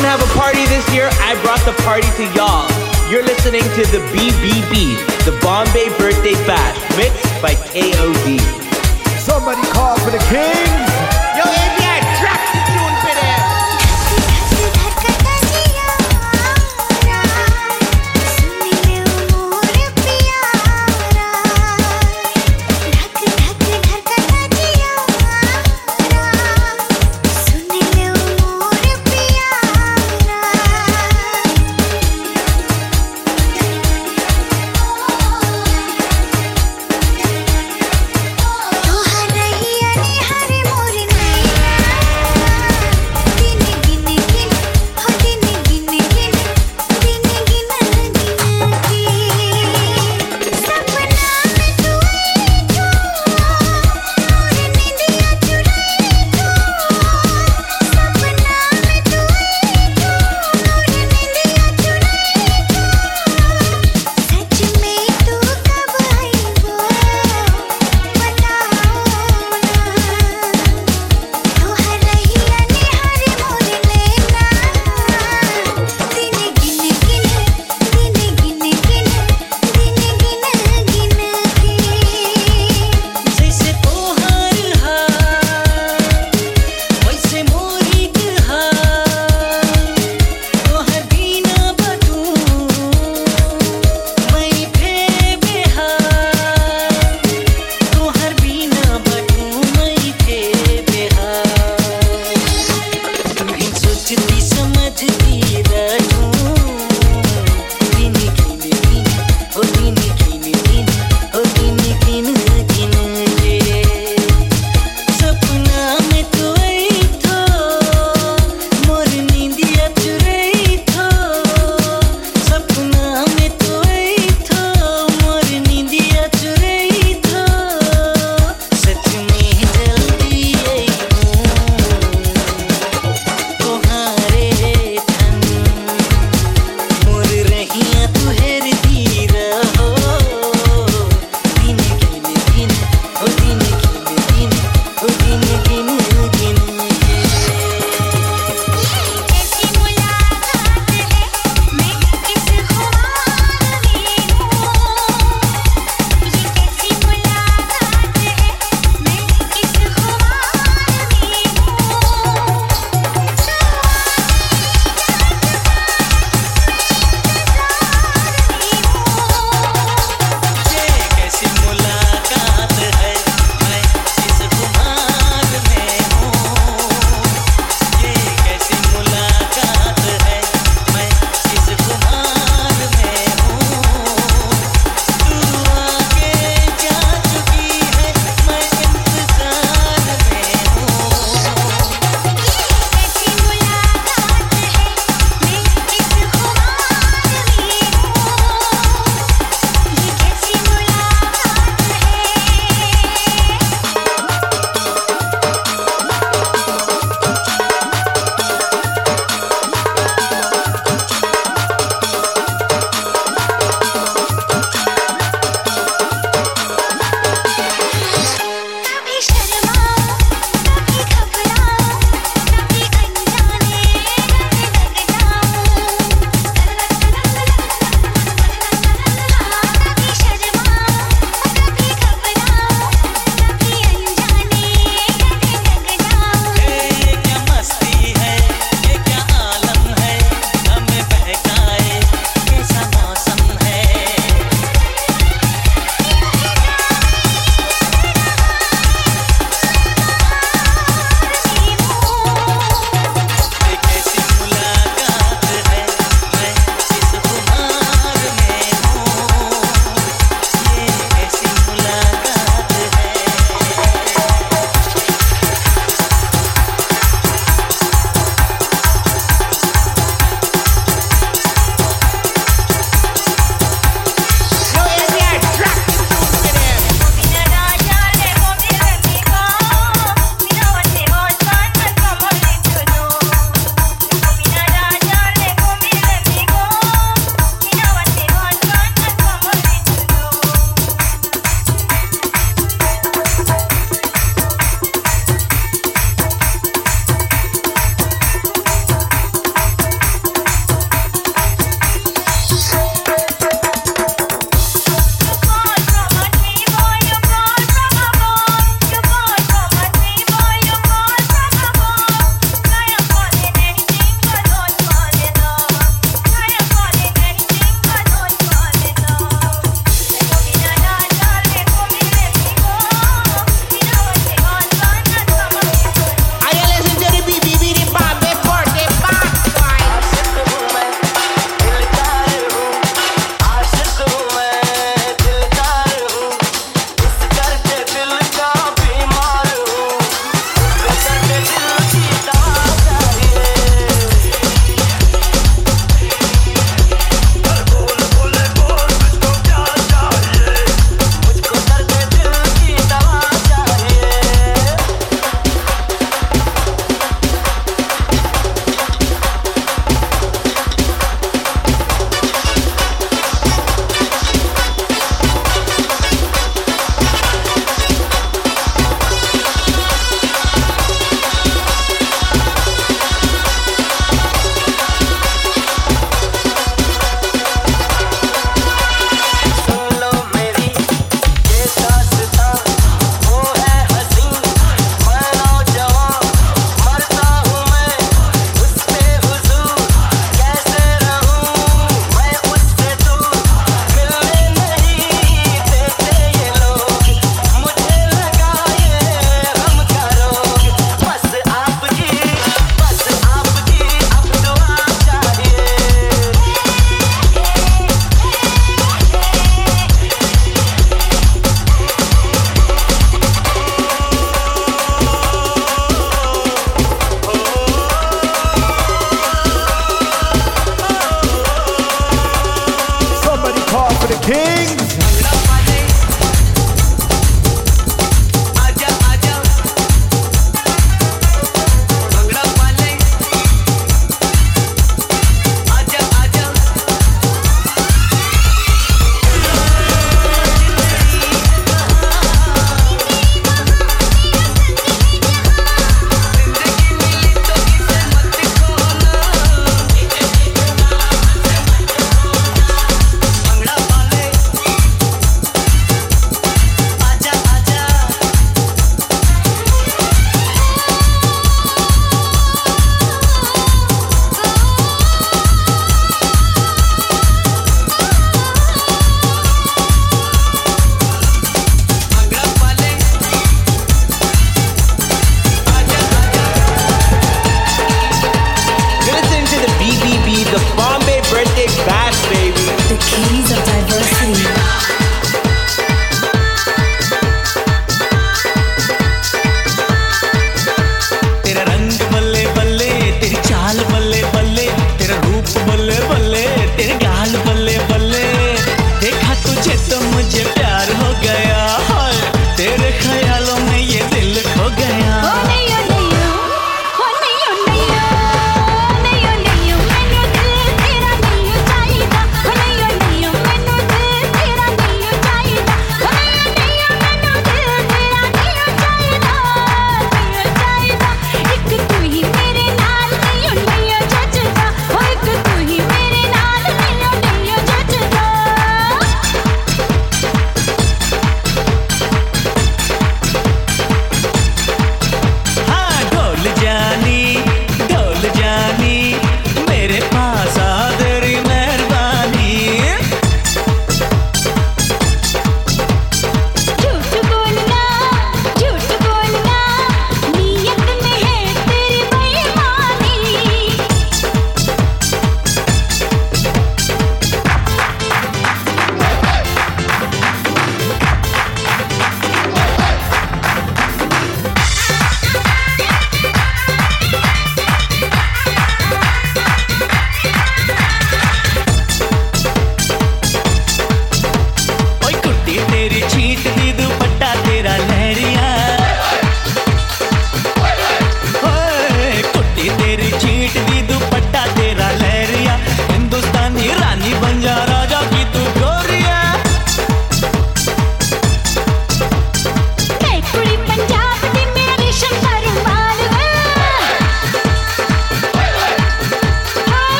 didn't have a party this year, I brought the party to y'all. You're listening to the BBB, the Bombay Birthday Bash, mixed by KOD. Somebody call for the kings.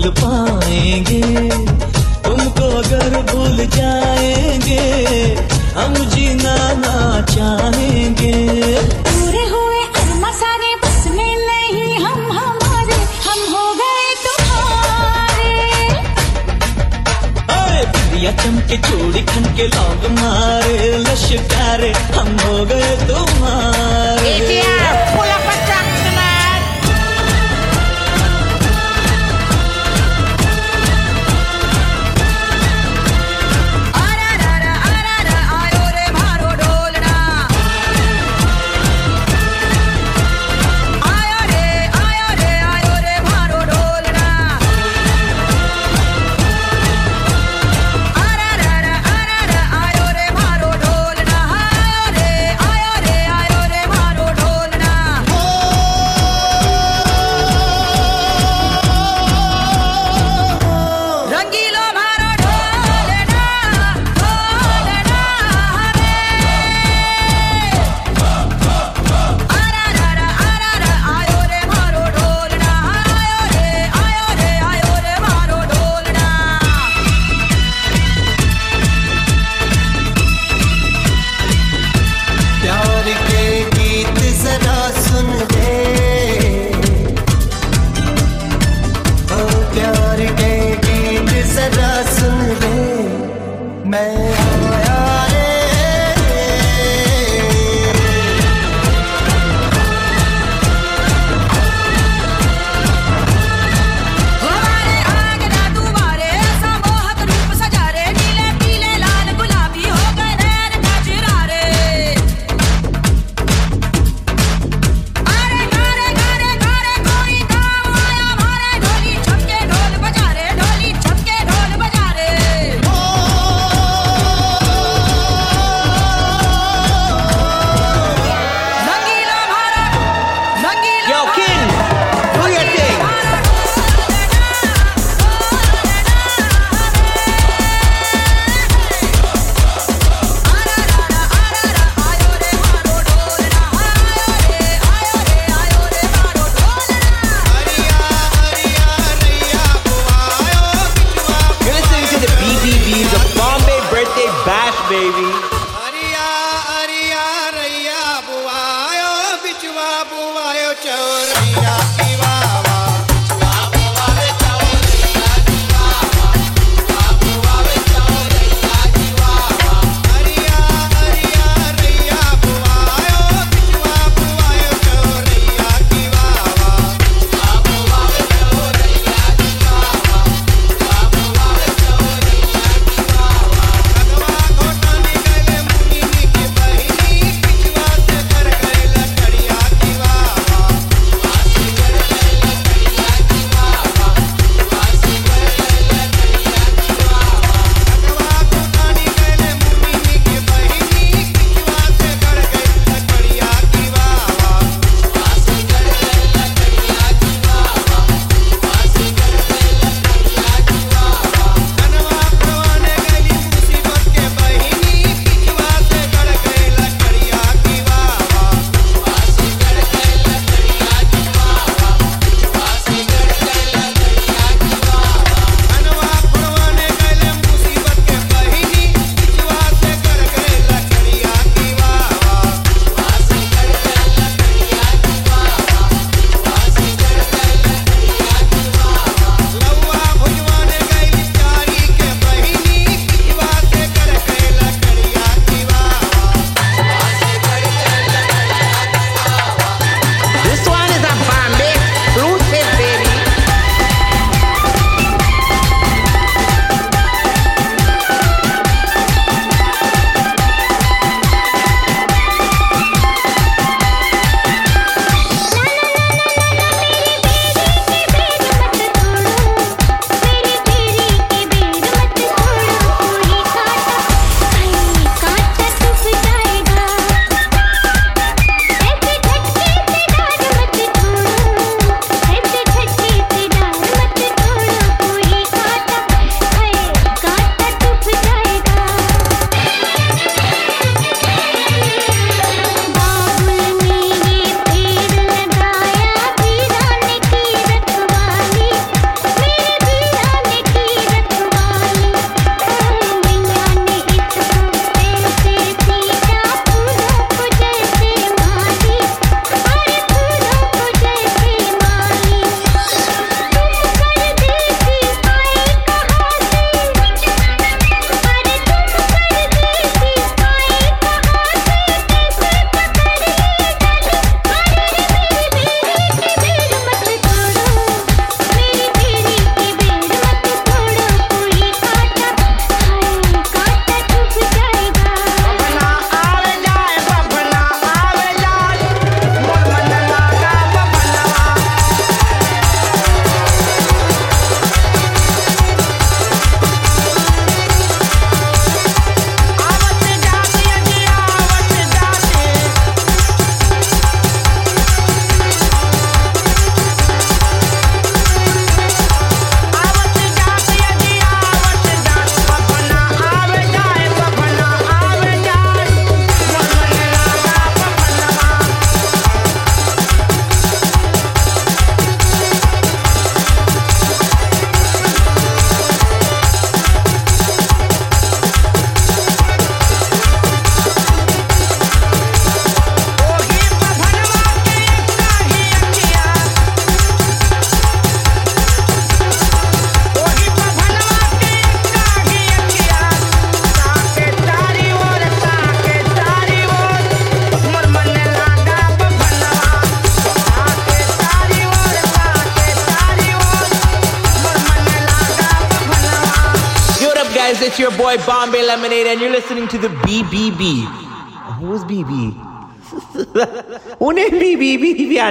भूल पाएँगे। तुमको अगर भूल जाएँगे हम जीना ना चाहेंगे। पूरे हुए अरमा सारे बस में नहीं हम हमारे। हम हो गए तुम्हारे। अरे चमके चूड़ी खन के लौंग मारे। लश्कारे हम हो गए तुम्हारे।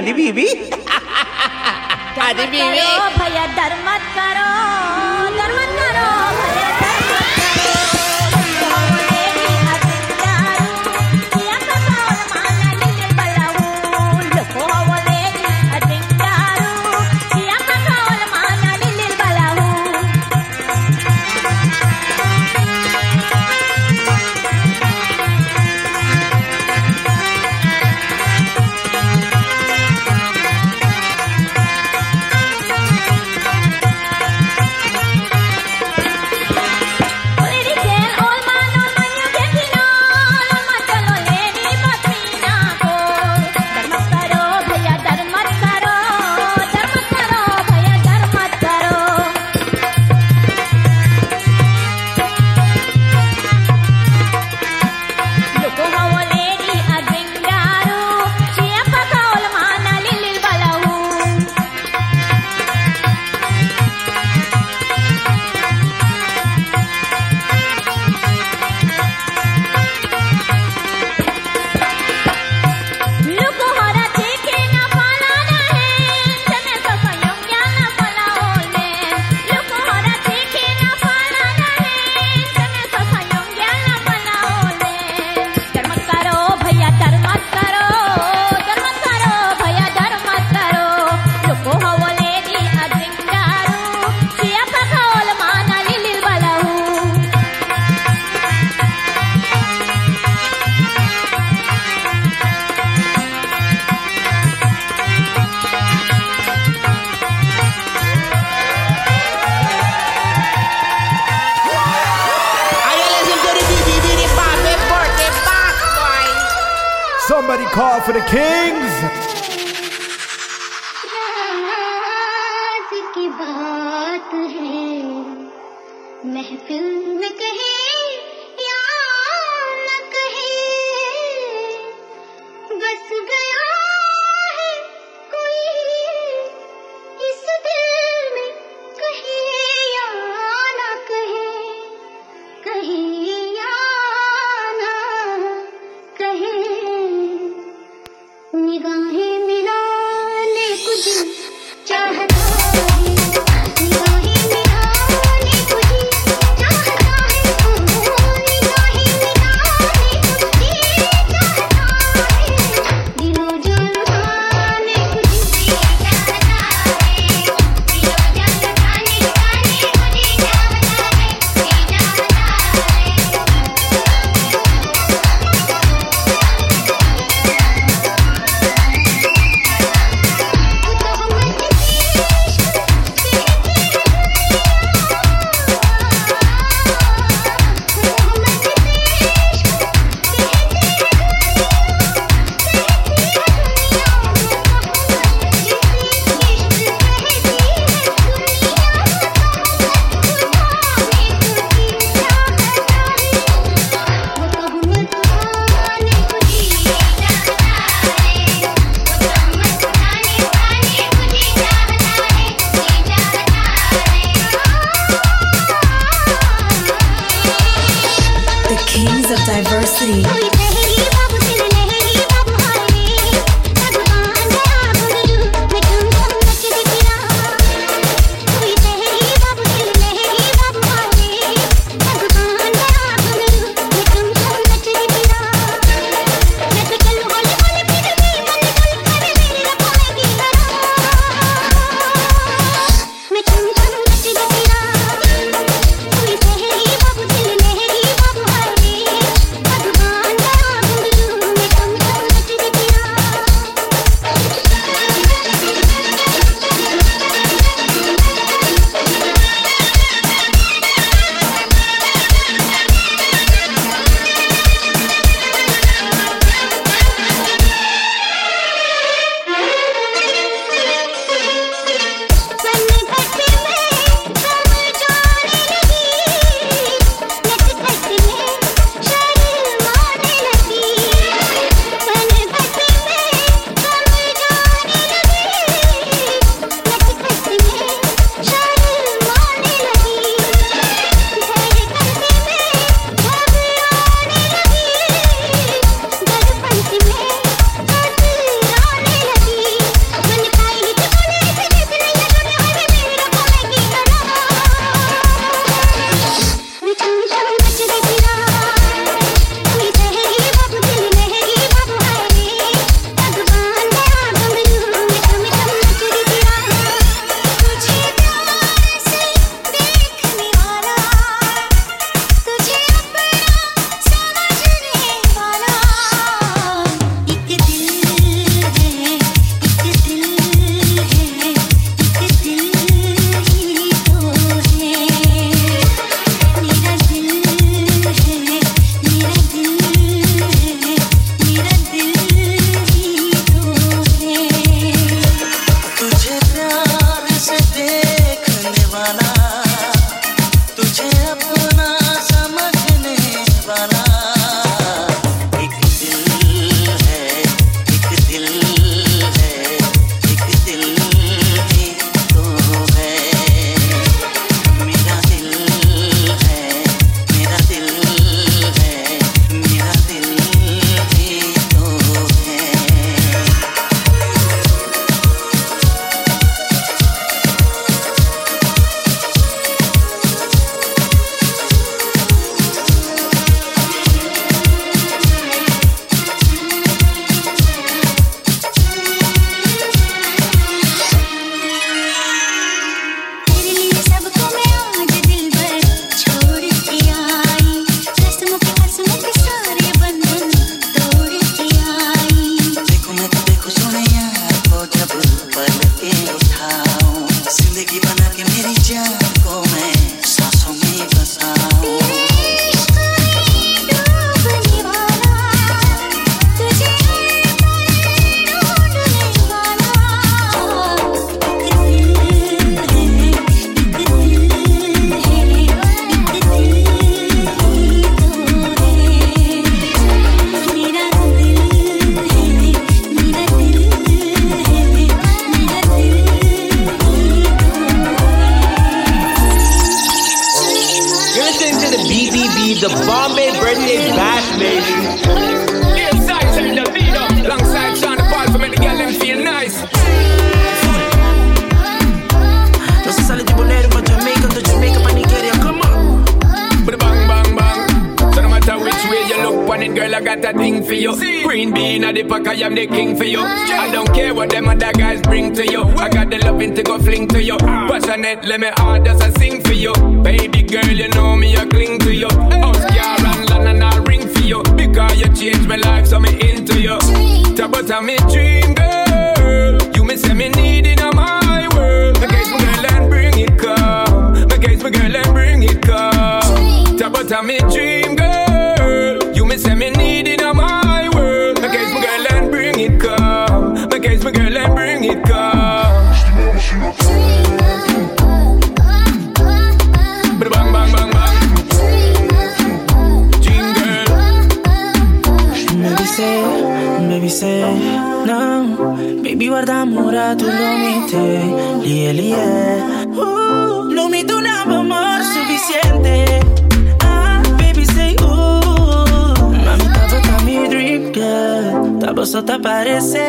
你别别。desaparece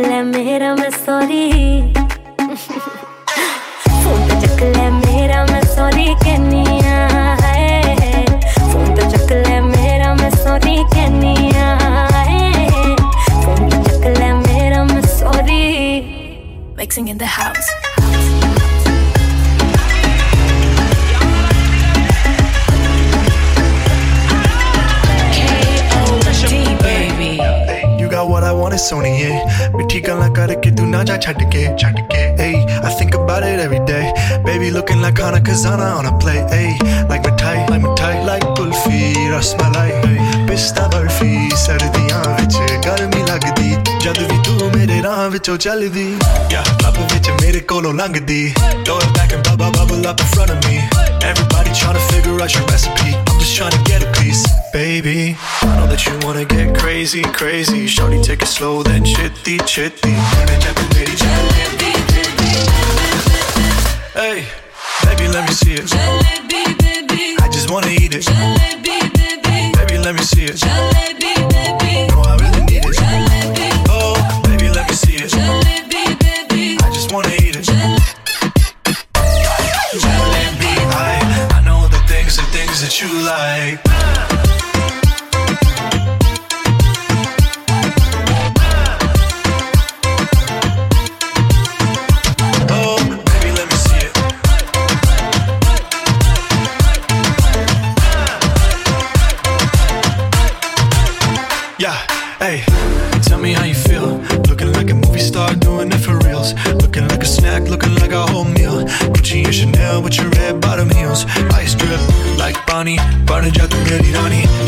चकले मेरा मैं सॉरी फ़ोन चकले मेरा मैं सॉरी कहनिया है. फ़ोन चकले मेरा मैं सॉरी कहनिया है. फ़ोन चकले मेरा मैं sorry mixing in the house. what I want, it's only it. ਮਿੱਠੀ ਗੱਲਾਂ ਕਰਕੇ ਤੂੰ ਨਾ ਜਾ ਛੱਡ ਕੇ ਛੱਡ ਕੇ Ay, I think about it every day. Baby looking like Hana Kazana on a play. Ay, like mithai, like mithai, like kulfi, rasmalai. ਪਿਸਤਾ ਬਰਫੀ ਸਰਦੀਆਂ ਵਿੱਚ ਗਰਮੀ ਲੱਗਦੀ ਜਦ ਵੀ ਤੂੰ ਮੇਰੇ ਰਾਹ ਵਿੱਚੋਂ ਚੱਲਦੀ ਯਾ ਲੱਭ ਵਿੱਚ ਮੇਰੇ ਕੋਲੋਂ ਲੰਘਦੀ Throw it back and bubble bubble up in front of me Everybody trying to figure out your recipe I'm just trying to get a piece Baby, I know that you wanna get crazy, crazy Shorty take it slow then chitty, chitty Hey, baby let me see it I just wanna eat it Baby let me see it. No, I really need it. Oh, baby let me see it. I just wanna eat it. Jalebi, I, I know the things and things that you like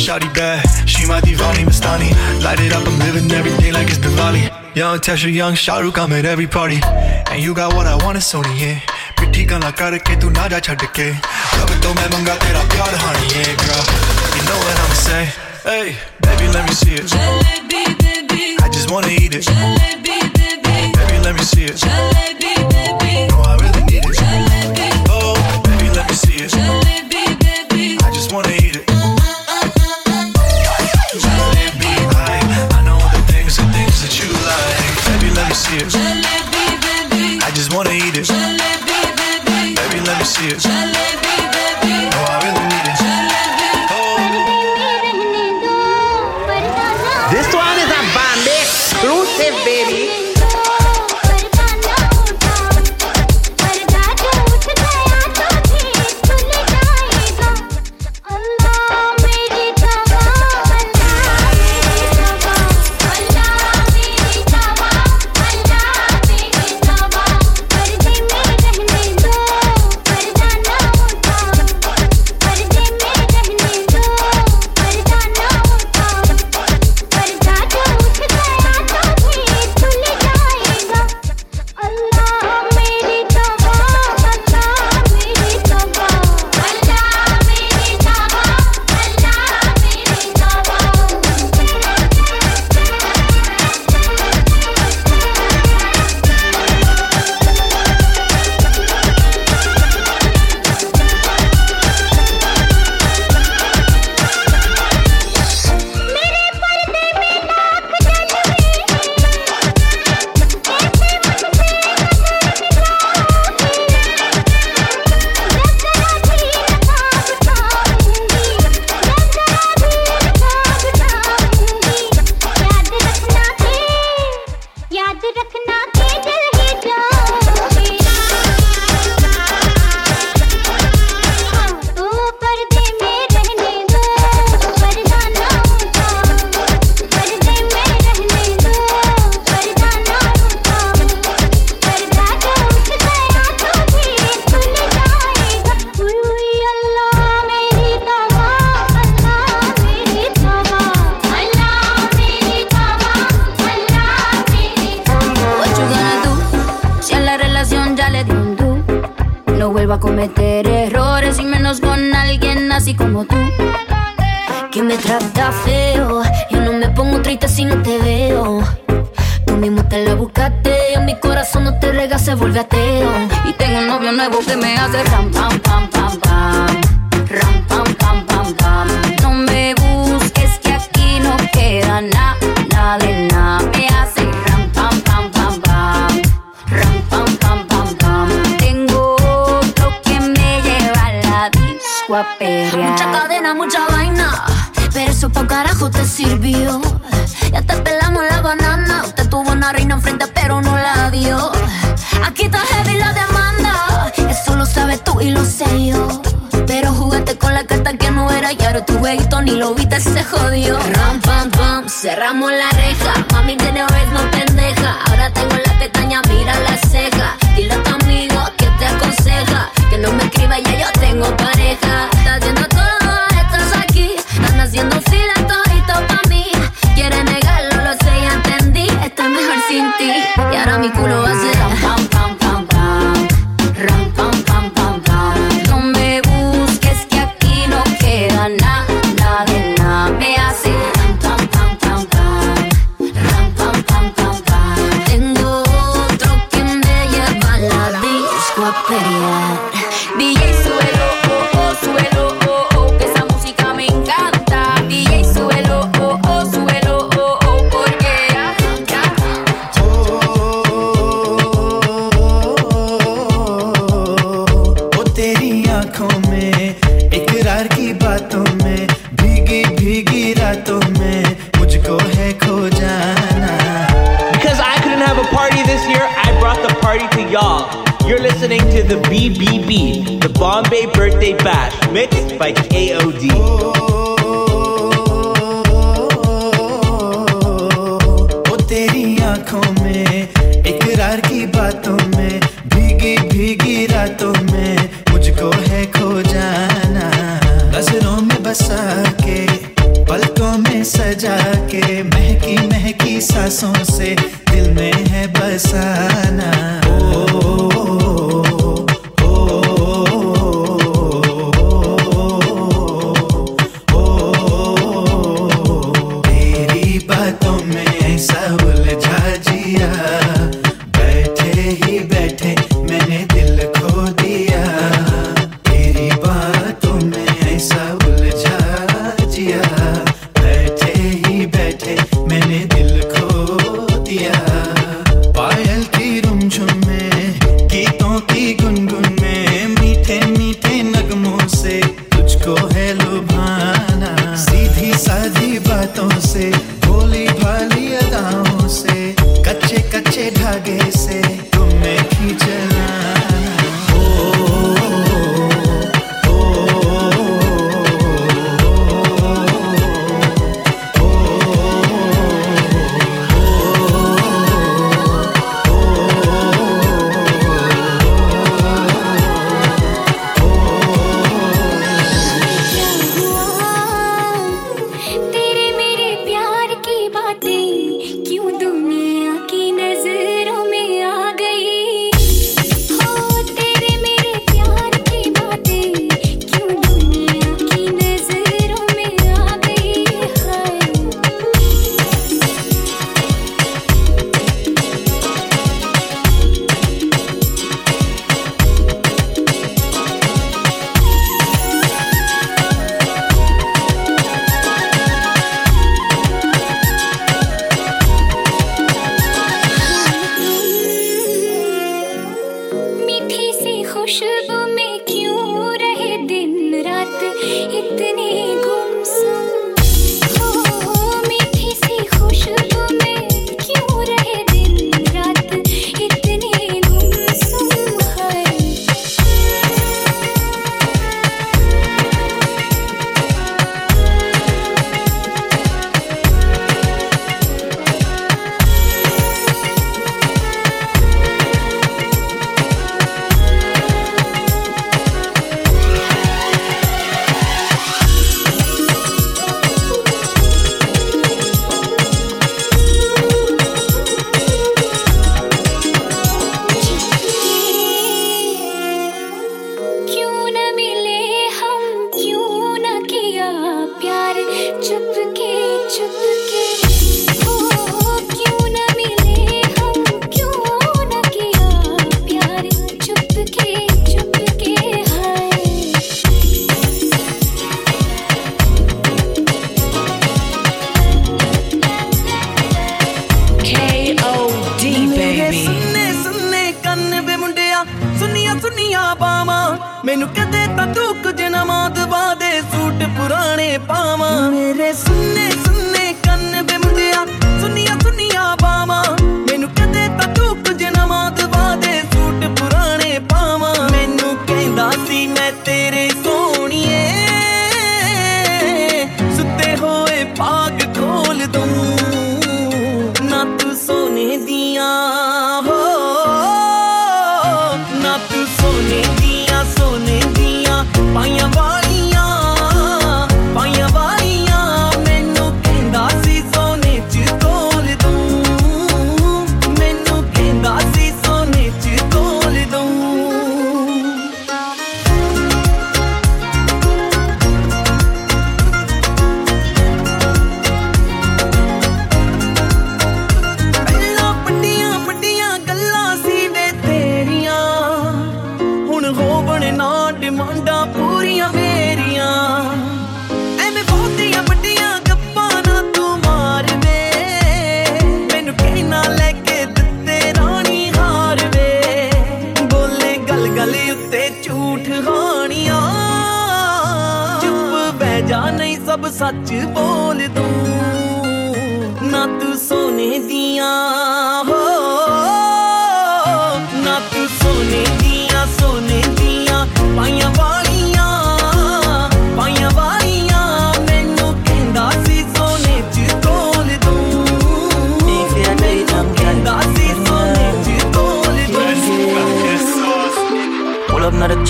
Shawty bad, she my divani Mastani Light it up, I'm living every day like it's Diwali. Young Tesher, young Shahrukh, I'm at every party. And you got what I want, it's only here ਮਿੱਠੀ ਗੱਲਾਂ ਕਰਕੇ ਤੂੰ ਨਾ ਜਾ Love it ਰੱਬ ਤੋਂ ਮੈਂ ਮੰਗਾ ਤੇਰਾ ਪਿਆਰ ਹਾਣੀ yeah, girl. You know what I'm say. Hey, baby, let me see it. Jalebi, baby. I just wanna eat it. Jalebi, baby. Baby, let me see it. Jalebi Baby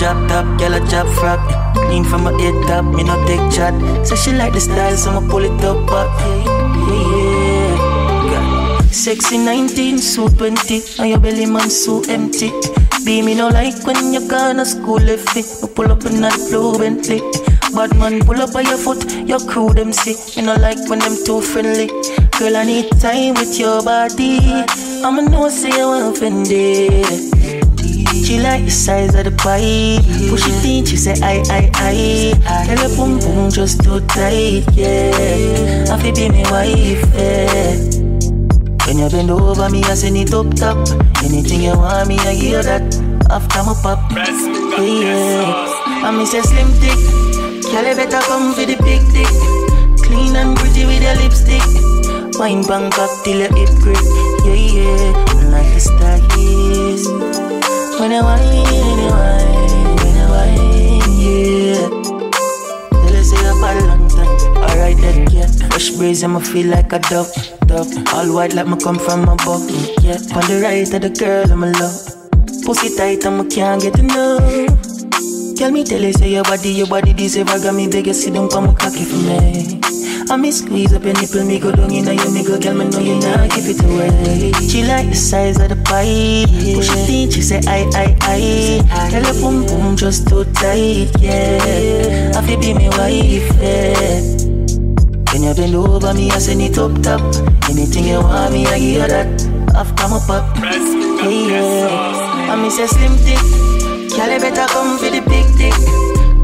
drop top, girl a drop frog. Lean from my head top, me no take chat. Say she like the style, so I'ma pull it up up. Yeah, yeah, yeah. Sexy 19, suit 20, and your belly man so empty. Be me no like when you gonna school left me. I pull up in that blue Bentley. Bad man pull up by your foot, your crew them see. Me no like when them too friendly. Girl, I need time with your body. I'ma know say you offended. She like the size of the pipe. Push it in, she say I, I, I. Tell her boom boom just too tight, yeah. I feel be my wife, yeah. When you bend over me, I send it up top. Anything you want me, I hear that. After my pop, yeah, yeah. I miss a slim thick. Girl, you better come for the big dick. Clean and pretty with your lipstick. Wine Bangkok till your hip grip, yeah, yeah. Like the stars. When you whine, when you whine, when you whine, yeah. Tell her say a long time. Alright then, yeah. Fresh breeze, I'ma feel like a dove, dove. All white like me come from above, yeah. On the right of the girl, I'm a love. Pussy tight, I'ma can't get enough. Tell me, tell her say your body, your body deserve. I got me beg you sit down my cocky for me. I me squeeze up your nipple, me go down in your me go, girl, me know you not give it away. She like the size of the pipe, push it in, she say I, I, I. Tell her boom boom just too tight, yeah. I feel be my wife, yeah. When you bend over me, I send it up top. Anything you want me, I give you that. After my pop, hey yeah. I miss a slim thick. Girl, you better come for the big dick.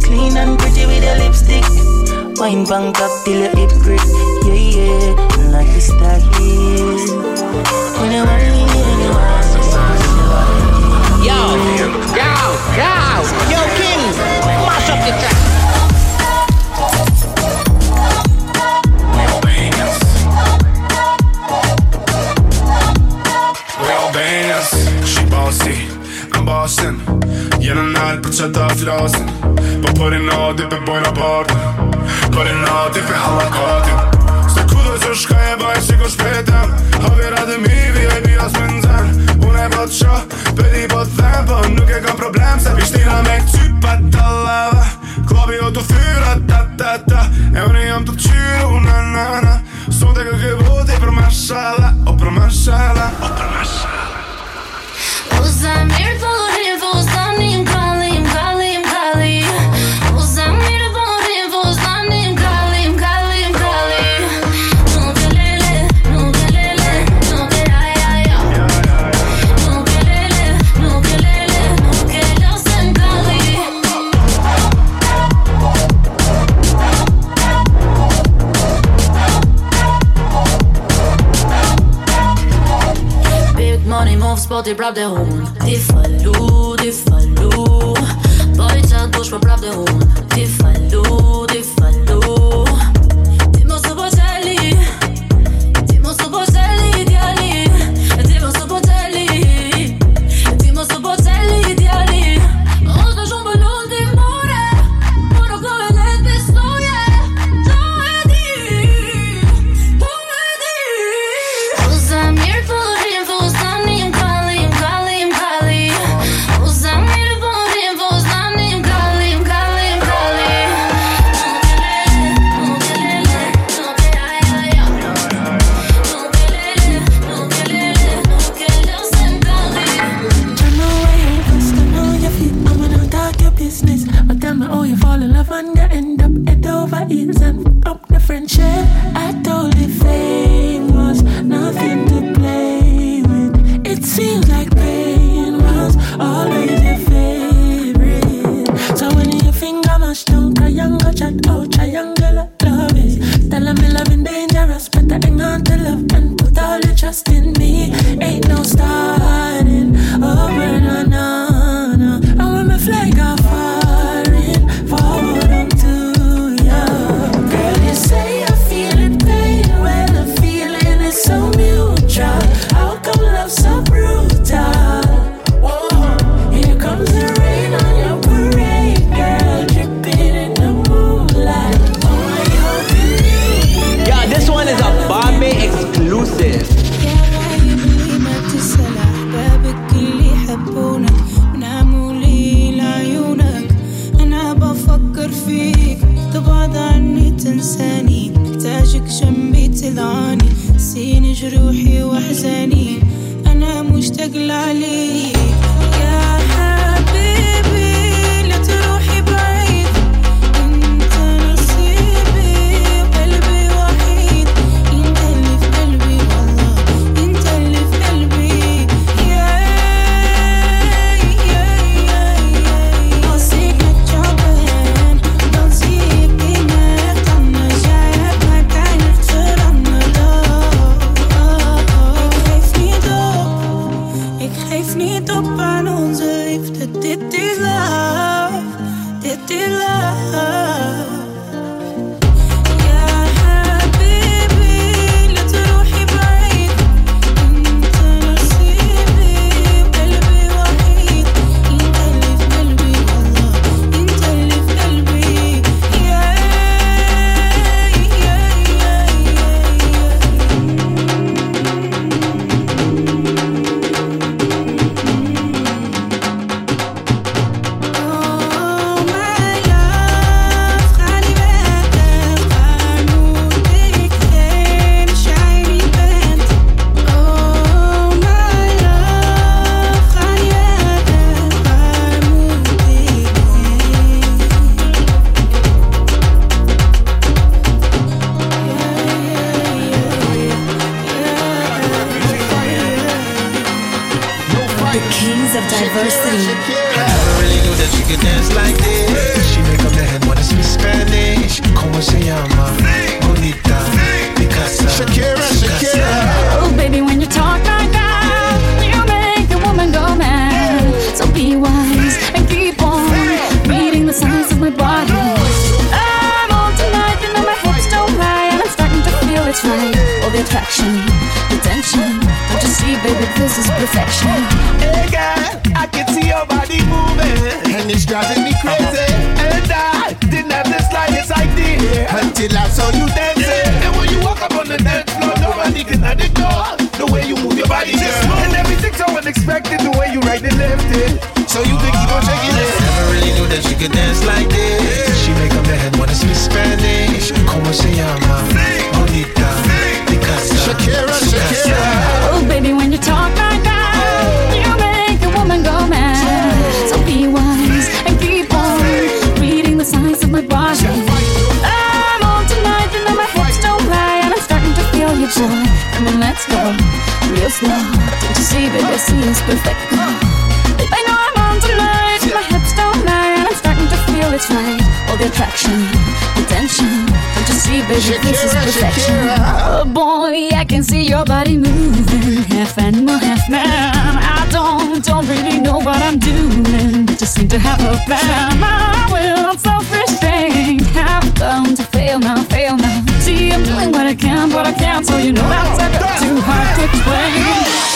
Clean and pretty with your lipstick. Wine Bangkok till your hip grip. Yeah, yeah. Like the star. When you want me, when you want me. Yo, yo, yo, yo, King, mash up the track. Real bands, she bossy, I'm bossing Genom all procent av flasen But putting all det på bojna barten Putting all Farinati për halakatin. Se kudo që shka e baj që ku shpeten Havira dhe mi VIP as më nëzën Unë e po të shoh, pedi po të them Po nuk e kam problem se pishtina me këty pa talave Klobi o të thyra ta ta ta. E unë jam të qyru na na na. Sot e këke boti për mashala O për mashala O për mashala. Uza mirë po hirë po spotty, prawdę hun Ty falu, ty falu Bojca dusz, bo prawdę hun Ty falu, ty falu real slow. Don't you see, baby, this see perfect now. I know I'm on tonight. My hips don't lie, and I'm starting to feel it's right. All the attraction, the tension. Don't you see, baby, this is perfection. Oh boy, I can see your body moving, half animal, half man. I don't, don't really know what I'm doing, but you seem to have a plan. My will, I'm self-restrained. Have done to fail now, fail now see I'm doing what I can, but I can't, so you know that's a bit too hard to explain.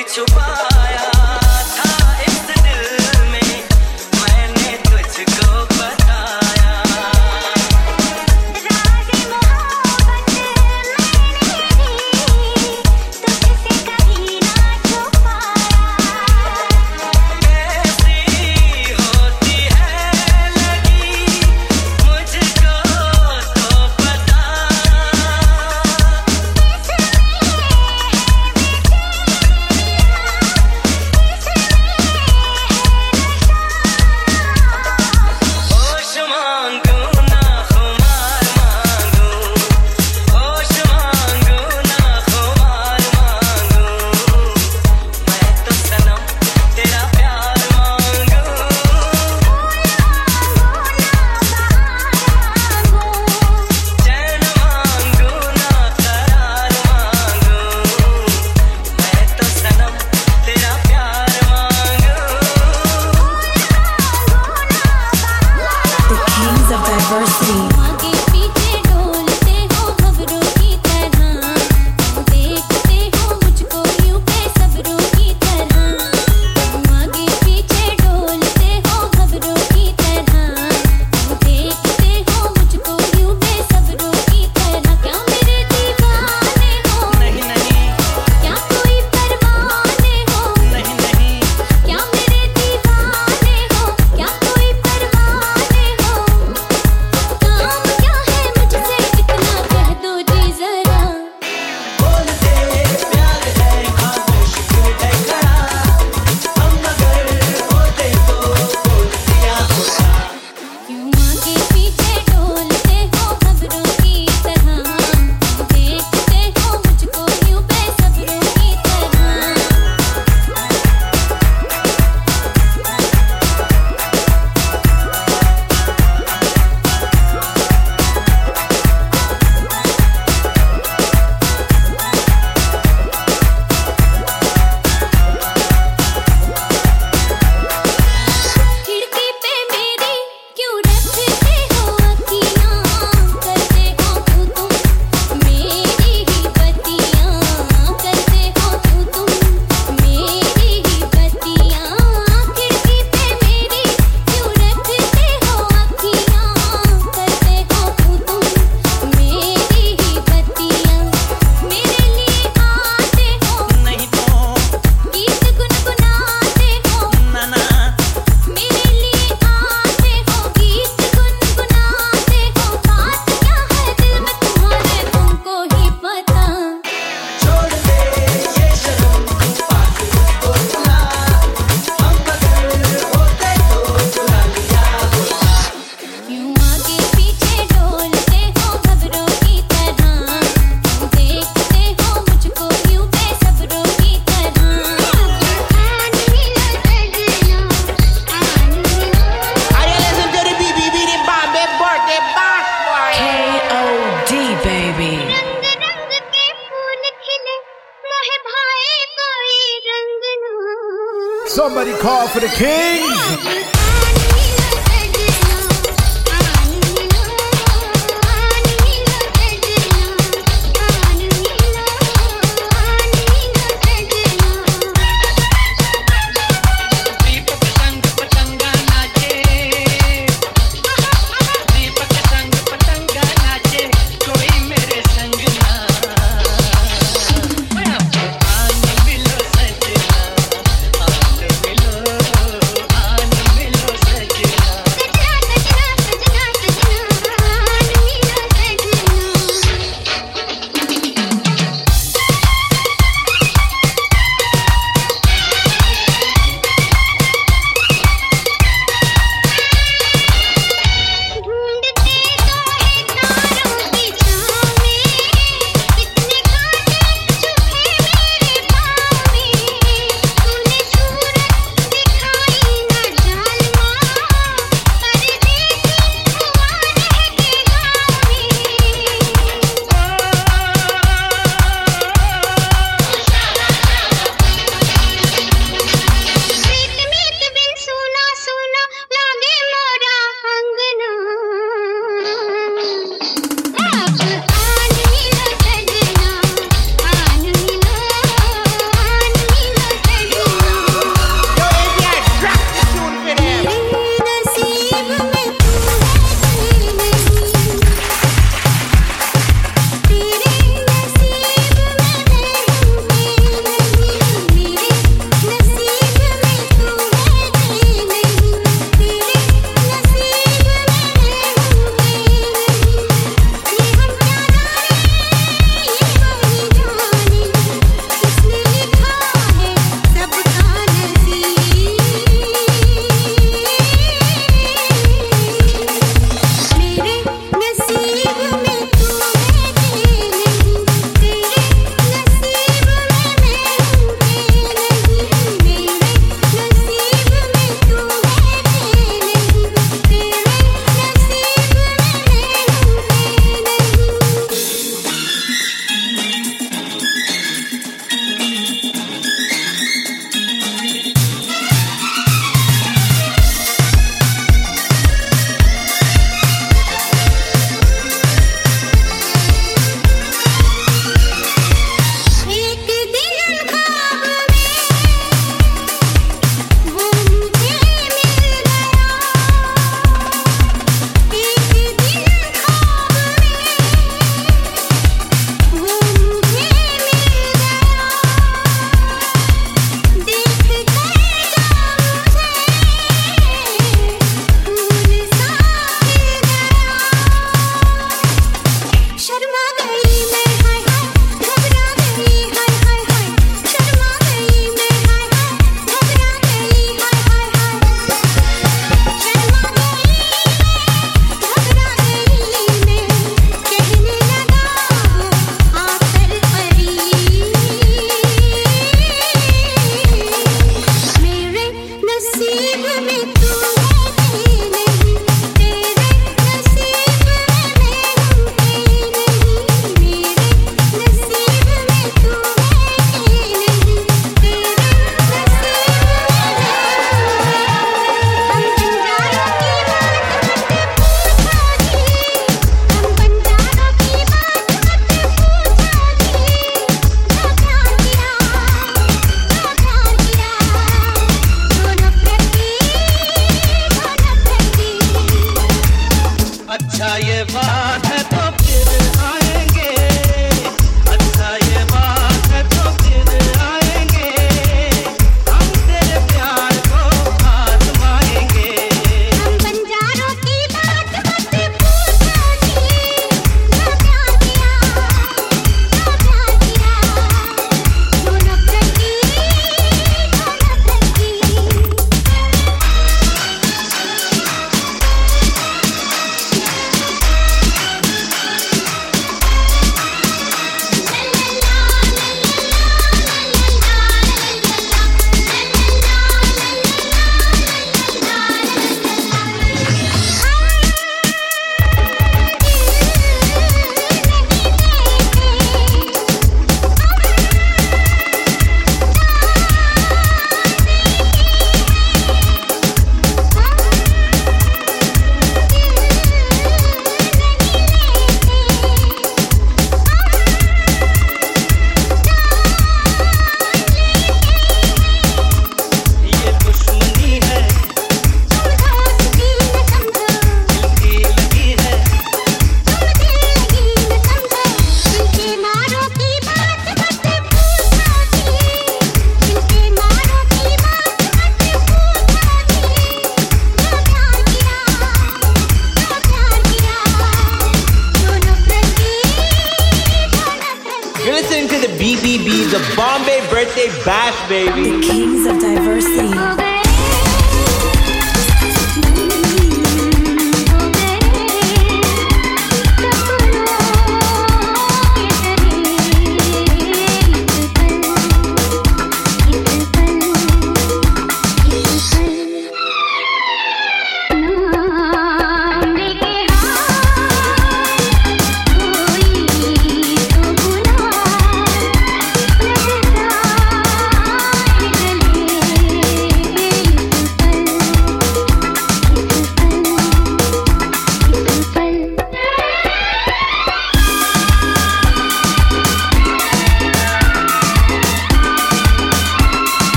it's your body.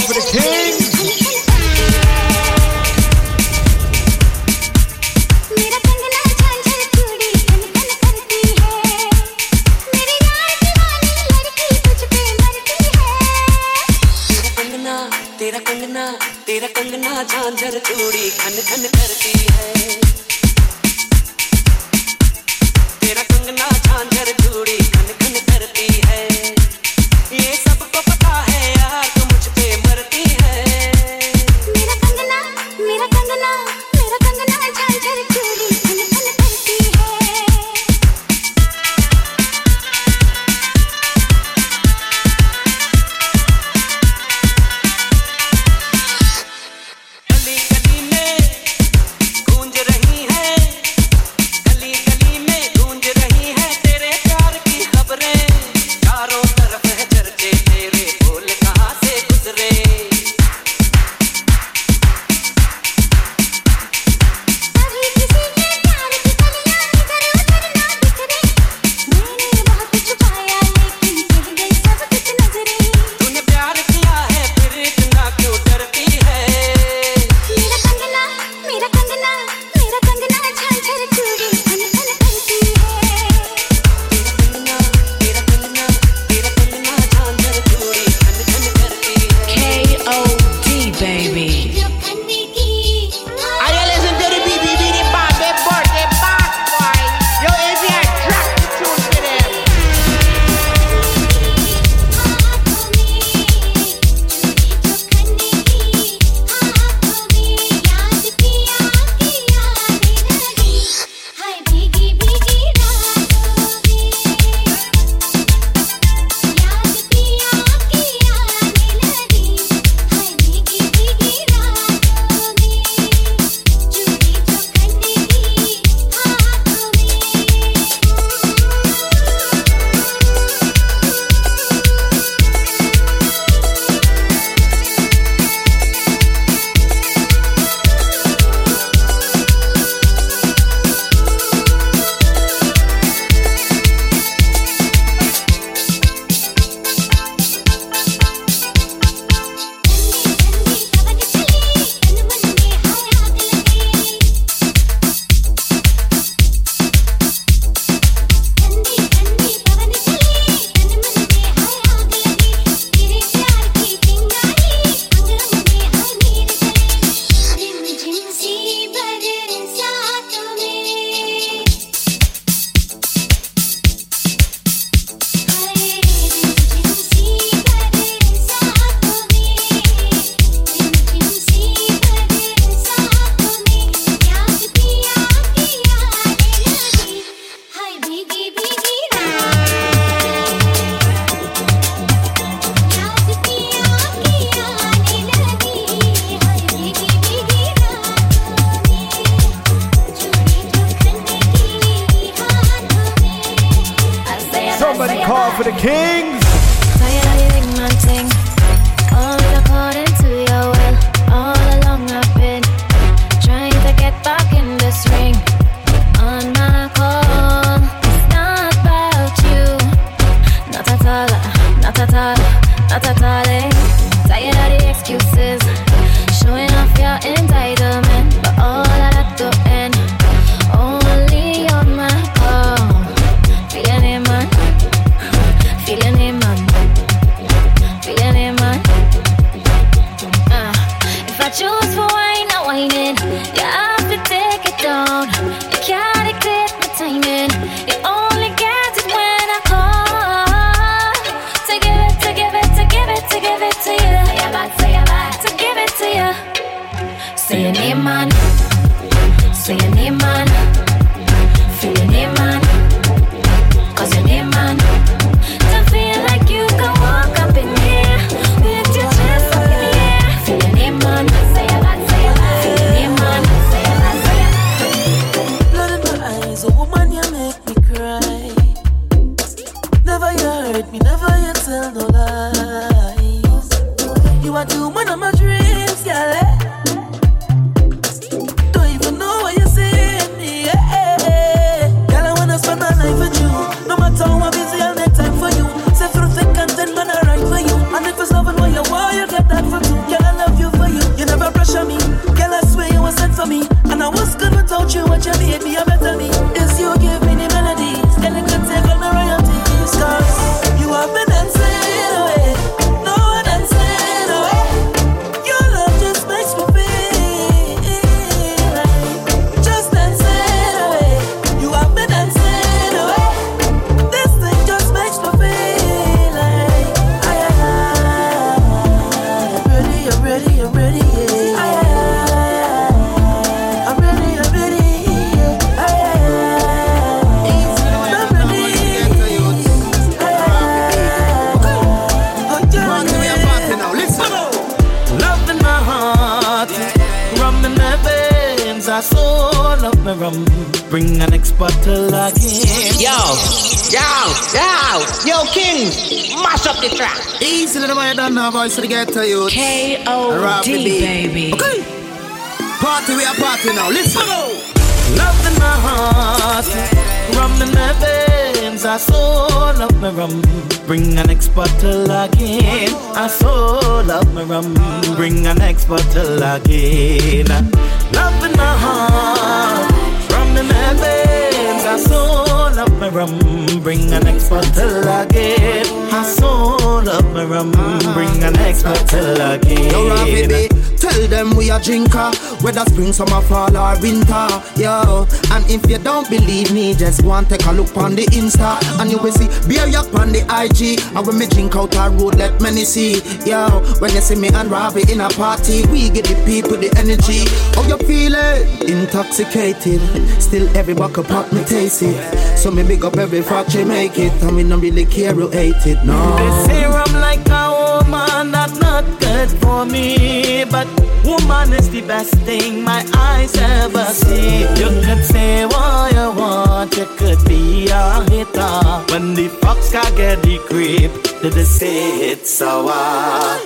For the king. you don't believe me, just go and take a look on the Insta. And you will see beer up on the IG. And when me drink out a road, let many see. Yo, when you see me and Robbie in a party, we give the people the energy. Oh, you it Intoxicated. Still every buck apart me taste it. So me big up every fact you make it. I mean, no really care who hate it. No. They say I'm like it for me. But woman is the best thing my eyes ever see. You could say what you want, you could be a hater. When the fox can get the creep, they say it's sour.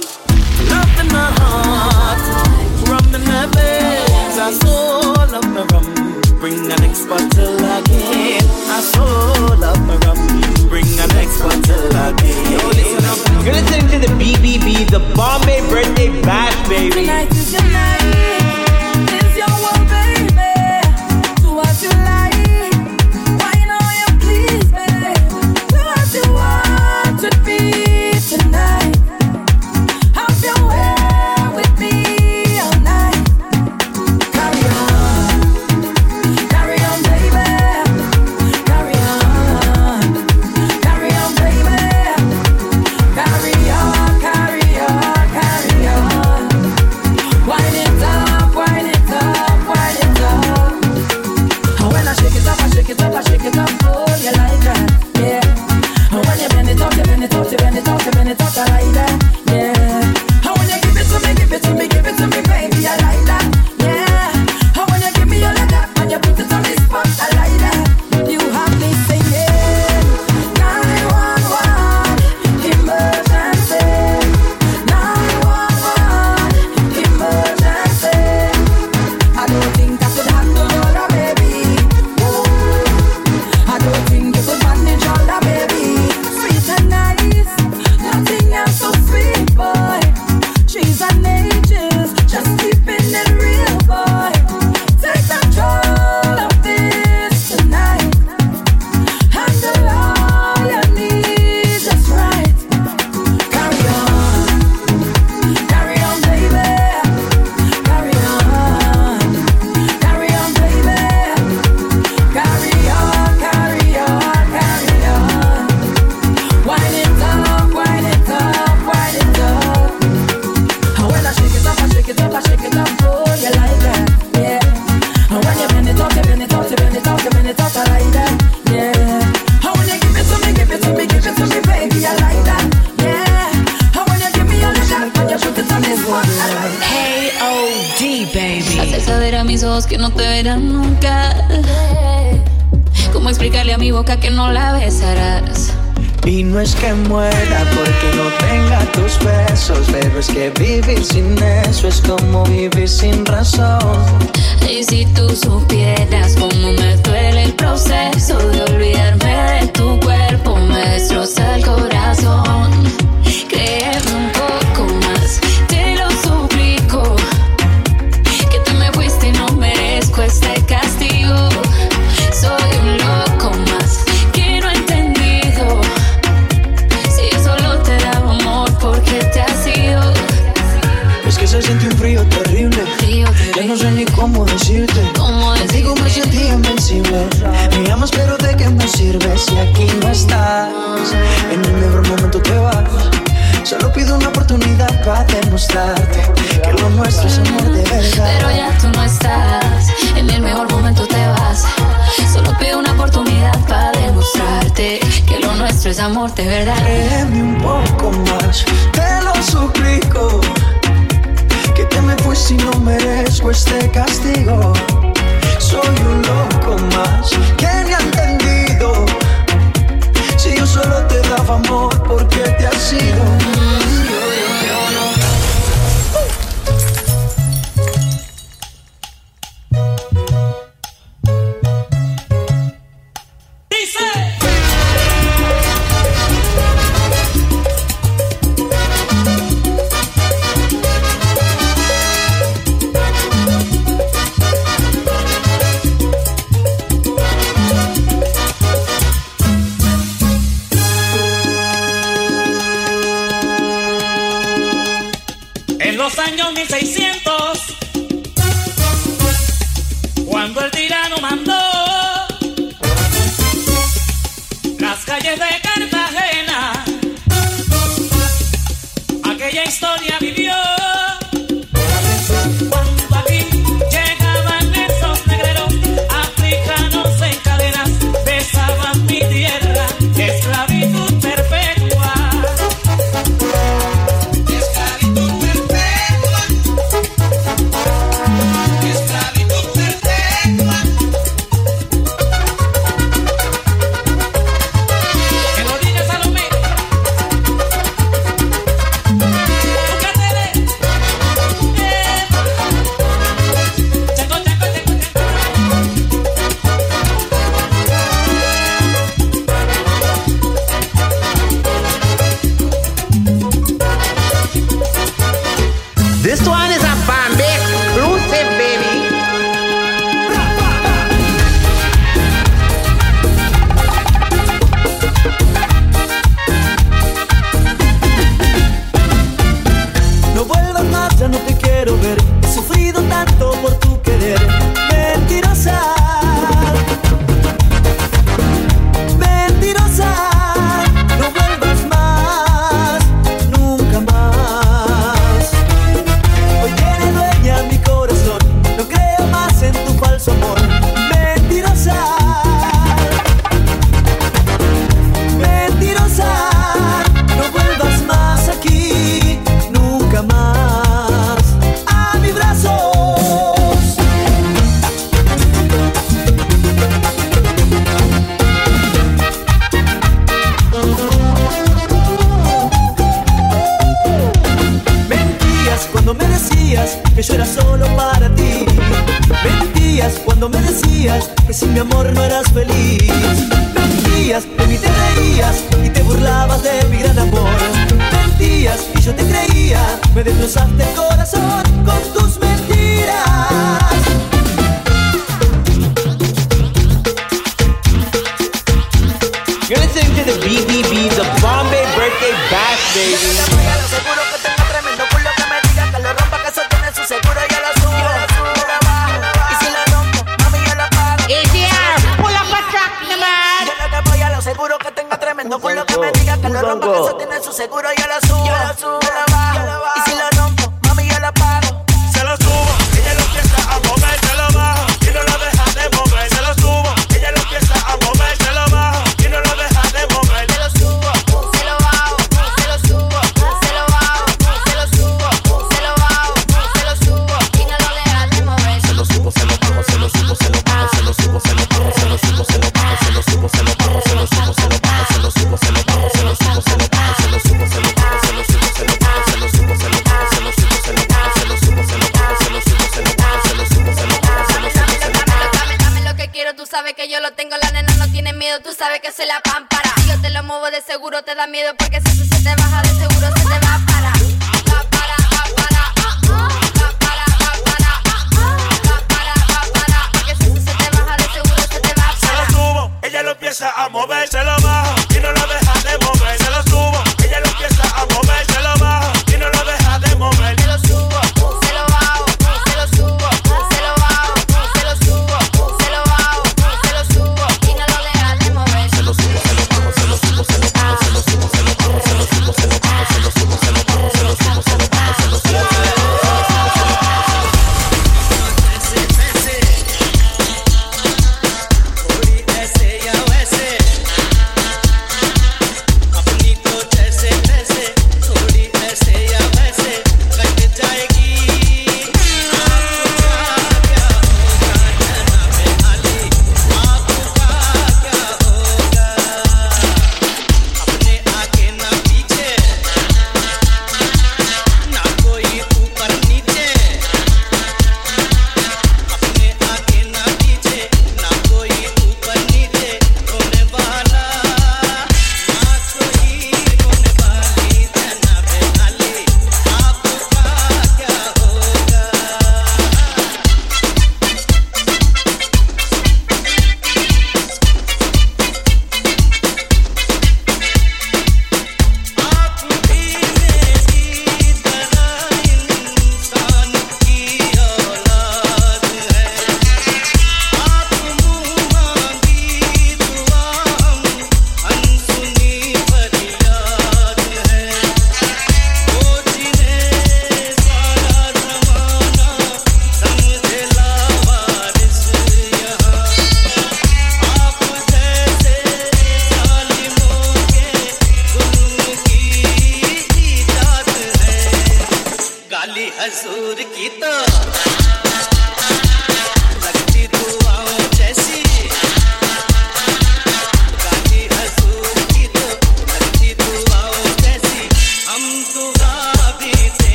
the Bombay birthday bash, baby. Tonight is night. Calles de Cartagena,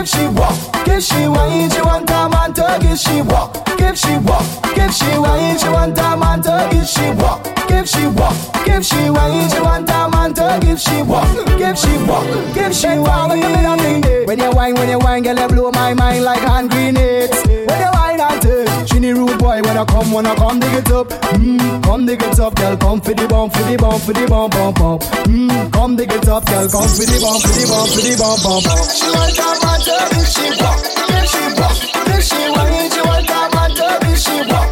give she walk, give she wine. She want a man to give she walk, give she walk, give she wine. She want a man to give she walk, give she walk, give she wine. She want a man to give she walk, give she walk, give she wine. When you wine, when you wine, girl, you blow my mind like hand grenades. Rude. When I come, when I come, dig it up, mm, come dig it up, girl, come for the bump, for the bump, for the bump, bump, bump. Mm, come dig it up, girl, come for the bump, for the bump, for the bump, bump, bump. She want a man to give she walk, give she walk, give she wine. She want a man walk, give she walk,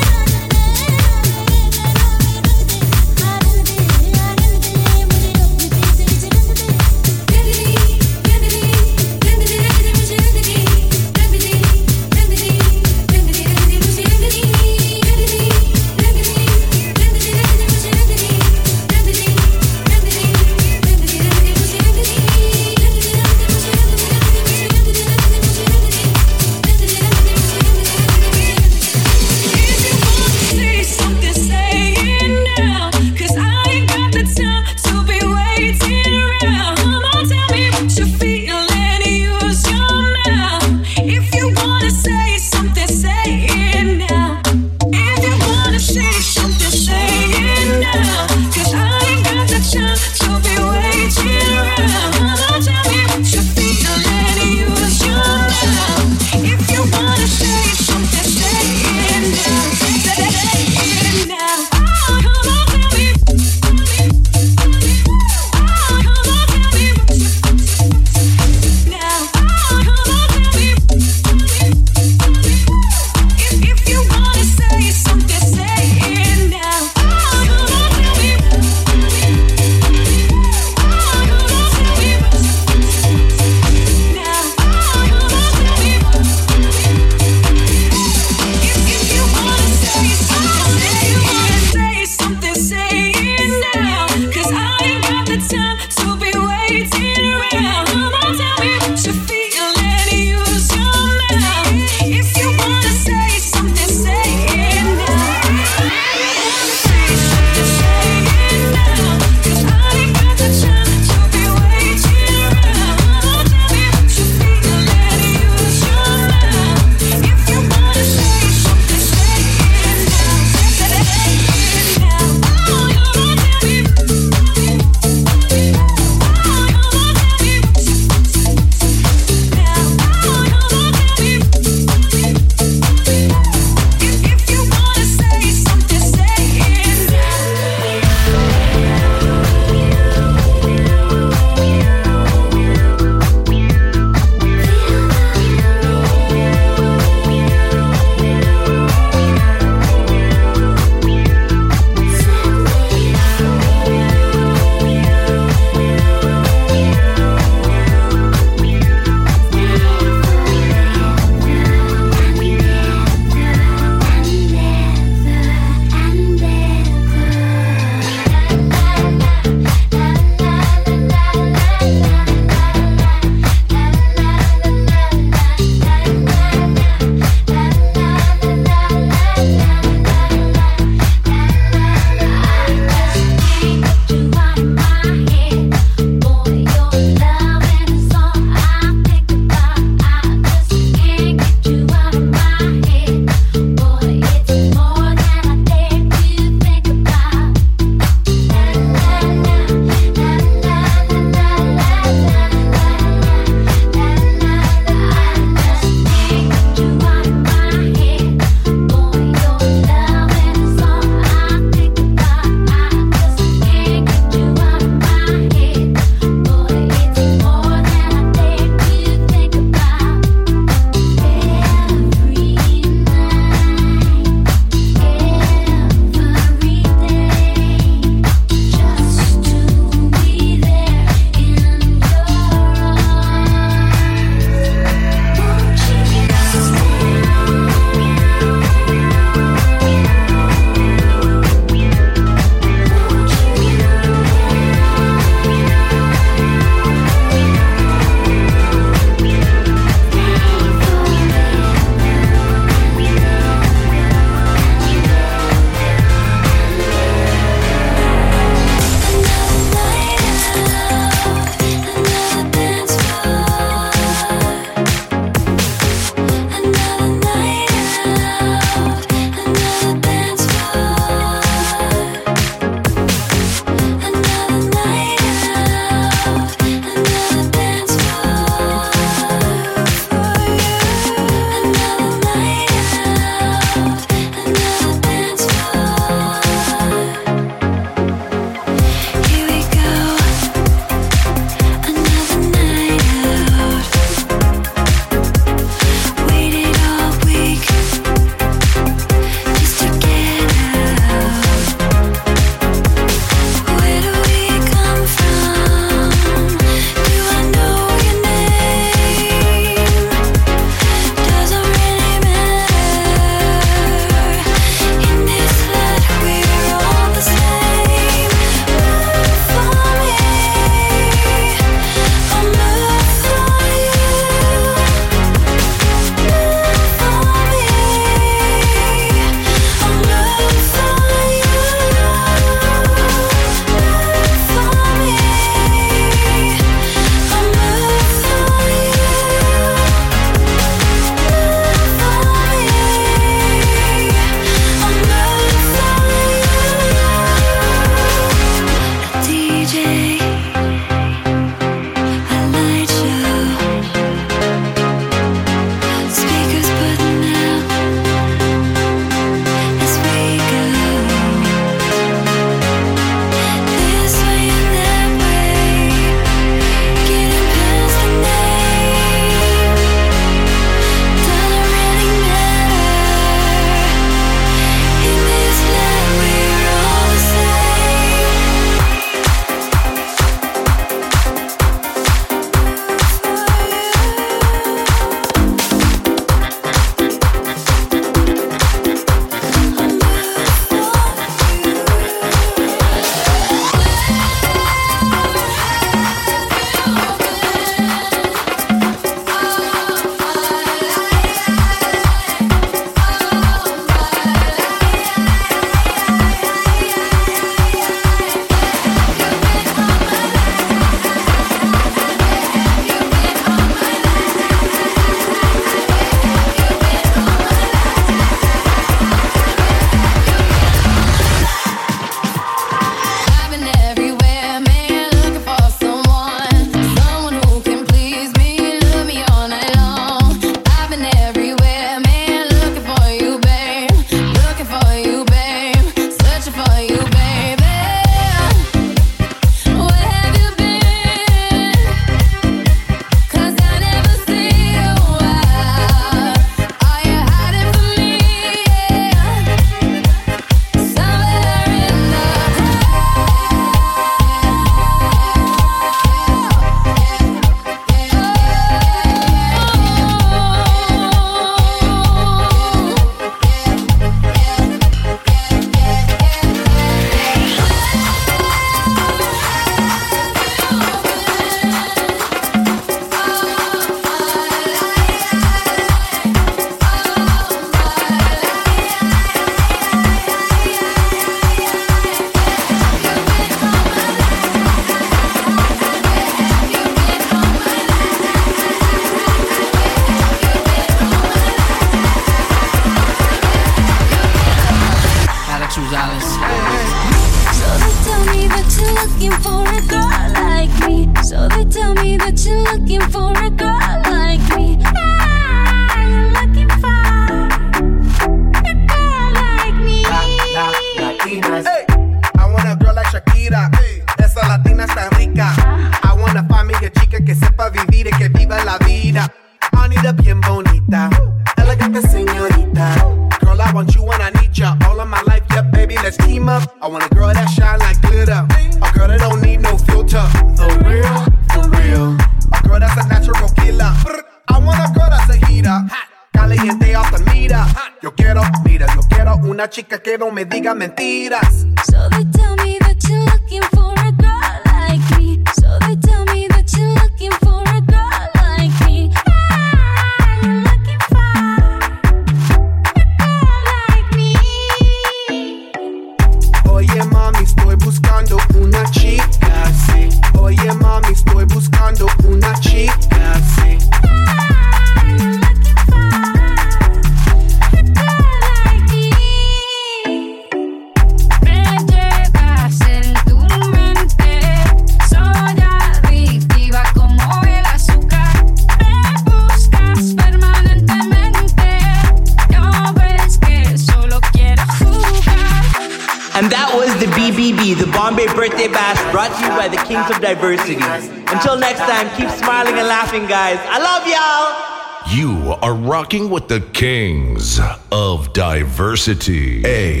of diversity. A